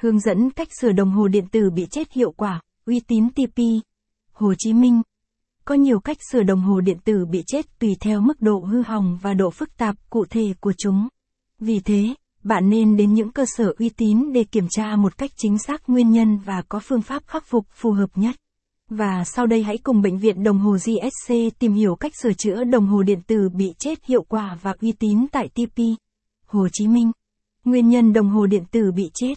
Hướng dẫn cách sửa đồng hồ điện tử bị chết hiệu quả, uy tín TP. Hồ Chí Minh. Có nhiều cách sửa đồng hồ điện tử bị chết tùy theo mức độ hư hỏng và độ phức tạp cụ thể của chúng. Vì thế, bạn nên đến những cơ sở uy tín để kiểm tra một cách chính xác nguyên nhân và có phương pháp khắc phục phù hợp nhất. Và sau đây hãy cùng Bệnh viện Đồng hồ GSC tìm hiểu cách sửa chữa đồng hồ điện tử bị chết hiệu quả và uy tín tại TP. Hồ Chí Minh. Nguyên nhân đồng hồ điện tử bị chết.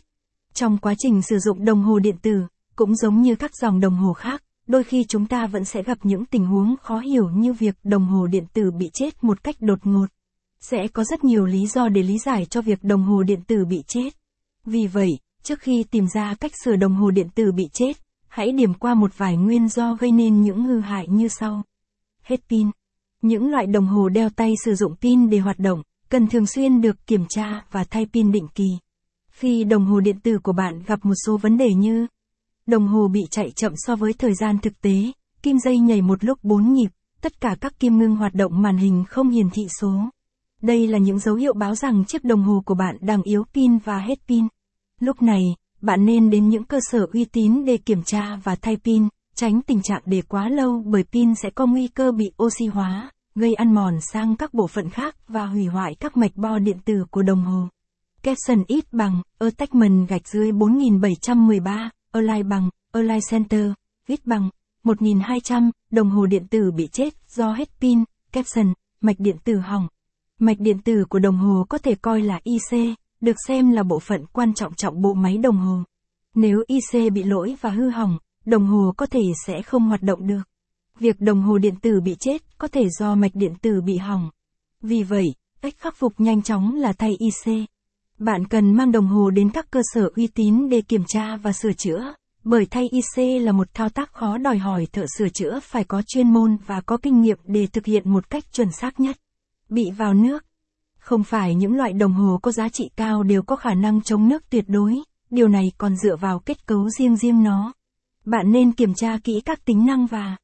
Trong quá trình sử dụng đồng hồ điện tử, cũng giống như các dòng đồng hồ khác, đôi khi chúng ta vẫn sẽ gặp những tình huống khó hiểu như việc đồng hồ điện tử bị chết một cách đột ngột. Sẽ có rất nhiều lý do để lý giải cho việc đồng hồ điện tử bị chết. Vì vậy, trước khi tìm ra cách sửa đồng hồ điện tử bị chết, hãy điểm qua một vài nguyên do gây nên những hư hại như sau. Hết pin. Những loại đồng hồ đeo tay sử dụng pin để hoạt động, cần thường xuyên được kiểm tra và thay pin định kỳ. Khi đồng hồ điện tử của bạn gặp một số vấn đề như đồng hồ bị chạy chậm so với thời gian thực tế, kim dây nhảy một lúc 4 nhịp, tất cả các kim ngưng hoạt động màn hình không hiển thị số. Đây là những dấu hiệu báo rằng chiếc đồng hồ của bạn đang yếu pin và hết pin. Lúc này, bạn nên đến những cơ sở uy tín để kiểm tra và thay pin, tránh tình trạng để quá lâu bởi pin sẽ có nguy cơ bị oxy hóa, gây ăn mòn sang các bộ phận khác và hủy hoại các mạch bo điện tử của đồng hồ caption ít bằng, attachment gạch dưới 4713, Align bằng, Align Center, ít bằng, 1200, đồng hồ điện tử bị chết do hết pin, caption, mạch điện tử hỏng. Mạch điện tử của đồng hồ có thể coi là IC, được xem là bộ phận quan trọng trọng bộ máy đồng hồ. Nếu IC bị lỗi và hư hỏng, đồng hồ có thể sẽ không hoạt động được. Việc đồng hồ điện tử bị chết có thể do mạch điện tử bị hỏng. Vì vậy, cách khắc phục nhanh chóng là thay IC. Bạn cần mang đồng hồ đến các cơ sở uy tín để kiểm tra và sửa chữa, bởi thay IC là một thao tác khó đòi hỏi thợ sửa chữa phải có chuyên môn và có kinh nghiệm để thực hiện một cách chuẩn xác nhất. Bị vào nước Không phải những loại đồng hồ có giá trị cao đều có khả năng chống nước tuyệt đối, điều này còn dựa vào kết cấu riêng riêng nó. Bạn nên kiểm tra kỹ các tính năng và